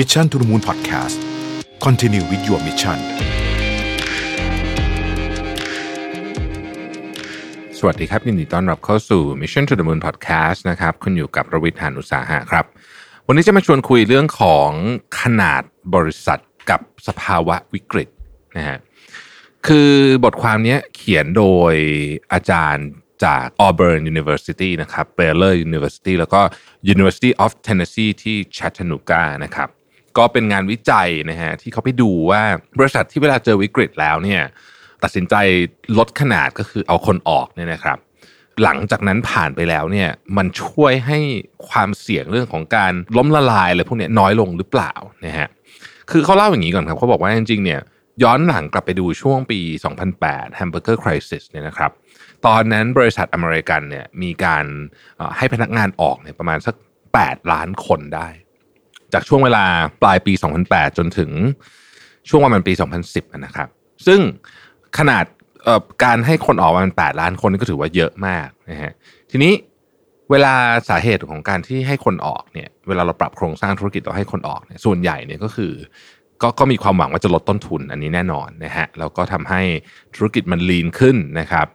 มิชชั่นทุ the Moon Podcast Continue with your mission สวัสดีครับ ยินดีต้อนรับเข้าสู่ Mission to the Moon Podcast นะครับ คุณอยู่กับระวิทยานุสาหะครับ วันนี้จะมาชวนคุยเรื่องของขนาดบริษัทกับสภาวะวิกฤตนะฮะคือบทความนี้เขียนโดยอาจารย์จาก Auburn University นะครับ Baylor University แล้วก็ University of Tennessee ที่ Chattanooga นะครับ ก็เป็นงานวิจัยนะฮะที่เขาไปดูว่าบริษัทที่เวลาเจอวิกฤตแล้วเนี่ยตัดสินใจลดขนาดก็คือเอาคนออกเนี่ยนะครับ หลังจากนั้นผ่านไปแล้วเนี่ยมันช่วยให้ความเสี่ยงเรื่องของการล้มละลายอะไรพวกนี้น้อยลงหรือเปล่านะฮะคือเขาเล่าอย่างนี้ก่อนครับเขาบอกว่าจริงๆเนี่ยย้อนหลังกลับไปดูช่วงปี 2008 Hamburger Crisis เนี่ยนะครับ ตอนนั้นบริษัทอเมริกันเนี่ยมีการให้พนักงานออกเนี่ยประมาณสัก 8 ล้านคนได้ จากช่วงเวลาปลายปี 2008 จนถึงช่วงประมาณปี 2010 นะครับ ซึ่งขนาดการให้คนออกมาเป็น8ล้านคนก็ถือว่าเยอะมากนะฮะทีนี้เวลาสาเหตุของการที่ให้คนออกเนี่ยเวลาเราปรับโครงสร้างธุรกิจเราให้คนออกเนี่ยส่วนใหญ่เนี่ยก็คือก็ก็มีความหวังว่าจะลดต้นทุนอันนี้แน่นอนนะฮะแล้วก็ทำให้ธุรกิจมันลีนขึ้นนะครับ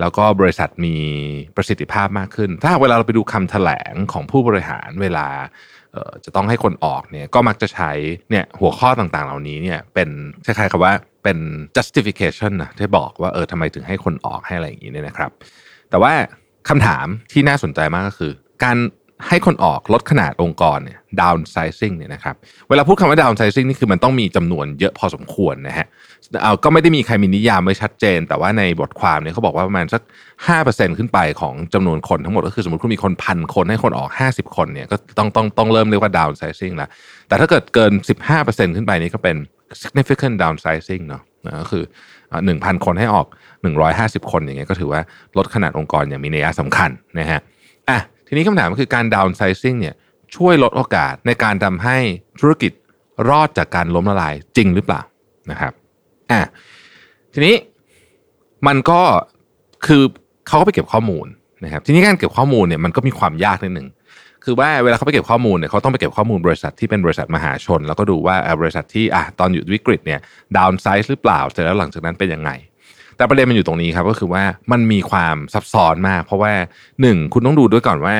แล้วก็บริษัทมีประสิทธิภาพมากขึ้น ถ้าเวลาเราไปดูคำแถลงของผู้บริหารเวลาจะต้องให้คนออกเนี่ยก็มักจะใช้เนี่ยหัวข้อต่างๆ เหล่านี้เนี่ยเป็นคล้ายๆกับว่าเป็น justification นะที่บอกว่าเออทำไมถึงให้คนออกให้อะไรอย่างนี้เนี่ยนะครับ แต่ว่าคำถามที่น่าสนใจมากก็คือ การ ให้คนออกลดขนาดองค์กรเนี่ย downsizing เนี่ยนะครับ เวลาพูดคำว่า downsizing นี่คือมันต้องมีจำนวนเยอะพอสมควรนะฮะเอาก็ไม่ได้มีใครมีนิยามไม่ชัดเจน แต่ว่าในบทความเนี่ยเขาบอกว่าประมาณสัก 5%ขึ้นไปของจำนวนคนทั้งหมดก็คือสมมติคุณมีคนพันคนให้คนออก 50 คนเนี่ยก็ต้องต้องต้องเริ่มเรียกว่า downsizing แล้วแต่ถ้าเกิดเกิน 15%ขึ้นไปนี่ก็เป็น significant downsizing เนาะก็คือหนึ่งพันคนให้ออก 150 คนอย่างเงี้ยก็ถือว่าลดขนาดองค์กรอย่างมีนัยสำคัญนะฮะ ทีนี้คำถามก็คือการ downsizing เนี่ยช่วยลดโอกาสในการทำให้ธุรกิจรอดจากการล้มละลายจริงหรือเปล่านะครับอะทีนี้มันก็คือเขาก็ไปเก็บข้อมูลนะครับ ทีนี้การเก็บข้อมูลเนี่ยมันก็มีความยากนิดหนึ่งคือว่าเวลาเขาไปเก็บข้อมูลเนี่ยเขาต้องไปเก็บข้อมูลบริษัทที่เป็นบริษัทมหาชน แล้วก็ดูว่าบริษัทที่อะตอนอยู่วิกฤตเนี่ยดาวน์ไซส์หรือเปล่าเสร็จแล้วหลังจากนั้นเป็นยังไง แต่ประเด็นมันอยู่ตรงนี้ครับก็คือว่ามันมีความซับซ้อนมาก เพราะว่าหนึ่งคุณต้องดูด้วยก่อนว่า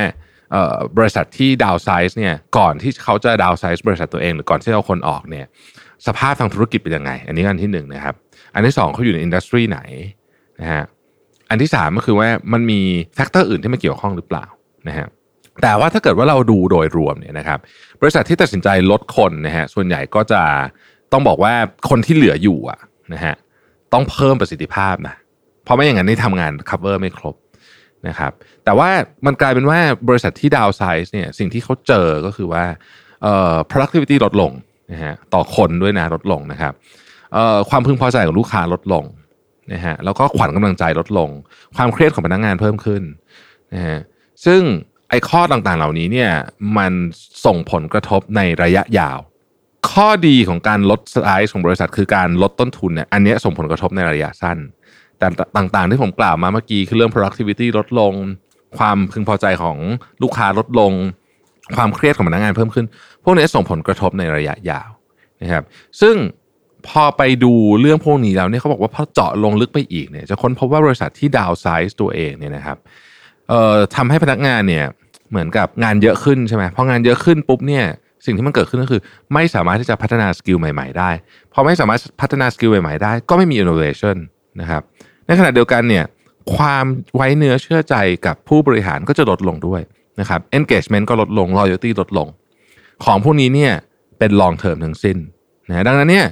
บริษัทที่ downsize เนี่ยก่อนที่เขาจะ downsize บริษัทตัวเองหรือก่อนที่เอาคนออกเนี่ยสภาพทางธุรกิจเป็นยังไง อันนี้อันที่หนึ่งนะครับ อันที่สองเขาอยู่ใน industry ไหนนะฮะอันที่สามก็คือว่ามันมี factor อื่นที่มาเกี่ยวข้องหรือเปล่านะฮะแต่ว่าถ้าเกิดว่าเราดูโดยรวมเนี่ยนะครับบริษัทที่ตัดสินใจลดคนนะฮะส่วนใหญ่ก็จะต้องบอกว่าคนที่เหลืออยู่อะนะฮะ ต้องเพิ่มประสิทธิภาพนะเพราะไม่อย่างนั้นนี่ทำงาน cover ไม่ครบนะครับ แต่ว่ามันกลายเป็นว่าบริษัทที่ดาวไซส์เนี่ยสิ่งที่เขาเจอก็คือว่าเอ่อ productivity ลดลงนะฮะต่อคนด้วยนะลดลงนะครับเอ่อความพึงพอใจของลูกค้าลดลงนะฮะแล้วก็ขวัญกำลังใจลดลง ความเครียดของพนักงงานเพิ่มขึ้นนะฮะซึ่งไอ้ข้อต่างๆเหล่านี้เนี่ยมันส่งผลกระทบในระยะยาว ข้อดีของการลดไซส์ของบริษัทคือการลดต้นทุนเนี่ยอันนี้ส่งผลกระทบในระยะสั้น แต่ต่างๆที่ผมกล่าวมาเมื่อกี้คือเรื่อง productivity ลดลง ความพึงพอใจของลูกค้าลดลง ความเครียดของพนักงานเพิ่มขึ้น พวกนี้ส่งผลกระทบในระยะยาวนะครับ ซึ่งพอไปดูเรื่องพวกนี้แล้วเนี่ยเขาบอกว่าพอเจาะลงลึกไปอีกเนี่ยจะค้นพบว่าบริษัทที่ downsize ตัวเองเนี่ยนะครับเอ่อทำให้พนักงานเนี่ยเหมือนกับงานเยอะขึ้นใช่ไหมพองานเยอะขึ้นปุ๊บเนี่ย สิ่งที่มันเกิดขึ้นก็คือ ไม่สามารถที่จะพัฒนา skill ใหม่ ๆ ได้พอไม่สามารถพัฒนาสกิลใหม่ ๆ ได้ ก็ไม่มี innovation นะครับในขณะเดียวกันเนี่ยความไว้เนื้อเชื่อใจกับผู้บริหารก็จะลดลงด้วยนะครับ engagement ก็ลดลง loyalty ลดลง ของพวกนี้เนี่ยเป็น long term ทั้งสิ้นนะดังนั้นเนี่ย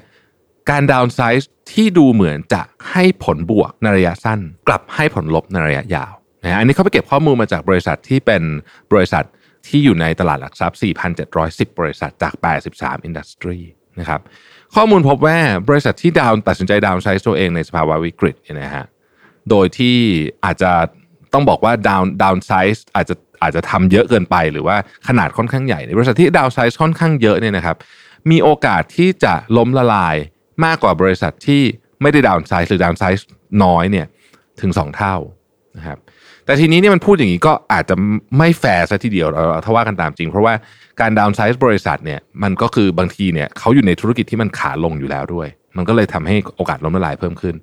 การ downsize ที่ดูเหมือนจะให้ผลบวกในระยะสั้น กลับให้ผลลบในระยะยาวนะอันนี้เขาไปเก็บข้อมูลมาจากบริษัทที่เป็นบริษัท ที่อยู่ในตลาดหลักทรัพย์ 4,710 บริษัทจาก 83 industry นะครับข้อมูลพบว่าบริษัทที่ down ตัดสินใจ downsize ตัวเองในสภาวะวิกฤตเนี่ยนะฮะโดยที่อาจจะต้องบอกว่า down downsize อาจจะอาจจะทำเยอะเกินไปหรือว่าขนาดค่อนข้างใหญ่ในบริษัทที่ downsize ค่อนข้างเยอะเนี่ยนะครับมีโอกาสที่จะล้มละลายมากกว่าบริษัทที่ไม่ได้ downsize หรือ downsize น้อยเนี่ยถึง 2 เท่านะครับ แต่ทีนี้เนี่ยมันพูดอย่างนี้ก็อาจจะไม่แฟร์ซะทีเดียวเราถ้าว่ากันตามจริง เพราะว่าการ downsize บริษัทเนี่ยมันก็คือบางทีเนี่ยเขาอยู่ในธุรกิจที่มันขาลงอยู่แล้วด้วย มันก็เลยทำให้โอกาสล้มละลายเพิ่มขึ้น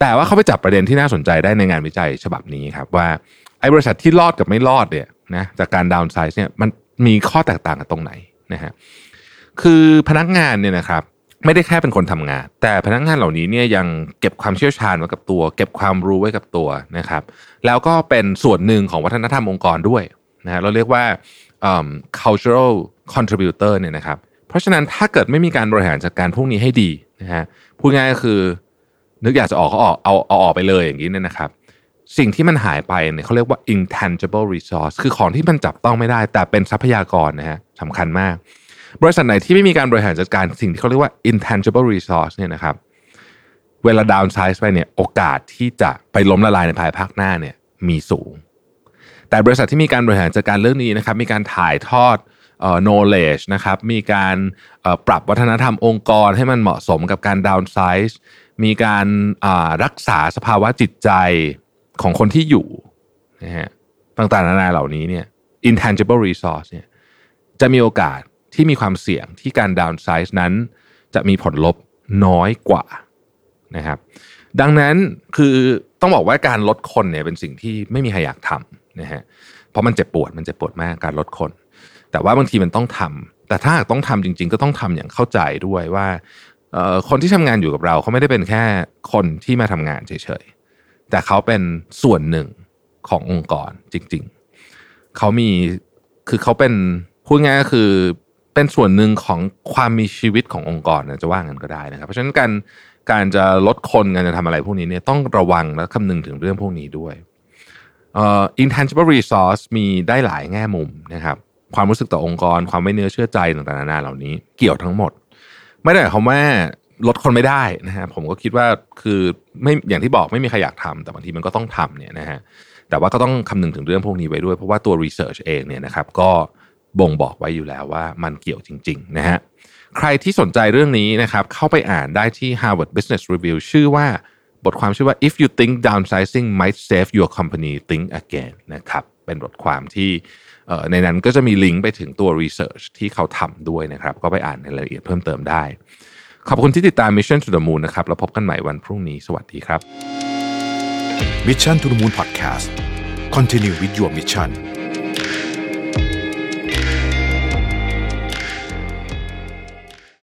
แต่ว่าเขาไปจับประเด็นที่น่าสนใจได้ในงานวิจัยฉบับนี้ครับว่าไอ้บริษัทที่รอดกับไม่รอดเนี่ยนะจากการ downsize เนี่ยมันมีข้อแตกต่างกันตรงไหนนะฮะคือพนักงานเนี่ยนะครับ ไม่ได้แค่เป็นคนทำงาน แต่พนักงานเหล่านี้เนี่ยยังเก็บความเชี่ยวชาญไว้กับตัว เก็บความรู้ไว้กับตัวนะครับ แล้วก็เป็นส่วนหนึ่งของวัฒนธรรมองค์กรด้วยนะเราเรียกว่า cultural contributor เนี่ยนะครับ เพราะฉะนั้นถ้าเกิดไม่มีการบริหารจัดการพวกนี้ให้ดีนะฮะพูดง่ายก็คือ นึกอยากจะออกก็ออกเอาเอาออกไปเลยอย่างนี้เนี่ยนะครับ สิ่งที่มันหายไปเนี่ยเขาเรียกว่า intangible resource คือของที่มันจับต้องไม่ได้ แต่เป็นทรัพยากรนะฮะสำคัญมาก บริษัทไหนที่ไม่มีการบริหารจัดการสิ่งที่เขาเรียกว่า intangible resource เนี่ยนะครับ เวลา downsize ไปเนี่ยโอกาสที่จะไปล้มละลายในภายภาคหน้าเนี่ยมีสูง แต่บริษัทที่มีการบริหารจัดการเรื่องนี้นะครับ มีการถ่ายทอดเอ่อ knowledge นะครับ มีการปรับวัฒนธรรมองค์กรให้มันเหมาะสมกับการ downsize มีการรักษาสภาวะจิตใจของคนที่อยู่นะฮะต่างๆนานาเหล่านี้เนี่ย intangible resource เนี่ยจะมีโอกาส ที่มีความเสี่ยงที่การ downsize นั้น จะมีผลลบน้อยกว่านะครับดังนั้นคือต้องบอกว่าการลดคนเนี่ยเป็นสิ่งที่ไม่มีใครอยากทำนะฮะเพราะมันเจ็บปวดมันเจ็บปวดมากการลดคน แต่ว่าบางทีมันต้องทำแต่ถ้าหากต้องทำจริง ๆ ก็ต้องทำอย่างเข้าใจด้วยว่าคนที่ทำงานอยู่กับเราเขาไม่ได้เป็นแค่คนที่มาทำงานเฉยๆแต่เขาเป็นส่วนหนึ่งขององค์กรจริง ๆเขามีคือเขาเป็นพูดง่ายก็คือ เป็นส่วนหนึ่งของความมีชีวิตขององค์กรนะจะว่างันก็ได้นะครับ เพราะฉะนั้นการการจะลดคนการจะทำอะไรพวกนี้เนี่ยต้องระวังและคำนึงถึงเรื่องพวกนี้ด้วยเอ่อ intangible resource มีได้หลายแง่มุมนะครับความรู้สึกต่อองค์กร ความไม่เนื้อเชื่อใจต่างๆนานาเหล่านี้ เกี่ยวทั้งหมด ไม่ได้หมายความว่าลดคนไม่ได้นะฮะผมก็คิดว่าคือไม่อย่างที่บอกไม่มีใครอยากทำแต่บางทีมันก็ต้องทำเนี่ยนะฮะแต่ว่าก็ต้องคำนึงถึงเรื่องพวกนี้ไว้ด้วย เพราะว่าตัว research เองเนี่ยนะครับก็ บ่งบอกไว้อยู่แล้วว่ามันเกี่ยวจริงๆนะฮะใครที่สนใจเรื่องนี้นะครับเข้าไปอ่านได้ที่ Harvard Business Review ชื่อว่าบทความชื่อว่า if you think downsizing might save your company think again นะครับเป็นบทความที่ในนั้นก็จะมีลิงก์ไปถึงตัว research ที่เขาทำด้วยนะครับ ก็ไปอ่านในรายละเอียดเพิ่มเติมได้ ขอบคุณที่ติดตาม Mission to the Moon นะครับแล้วพบกันใหม่วันพรุ่งนี้ สวัสดีครับ Mission to the Moon Podcast Continue with your mission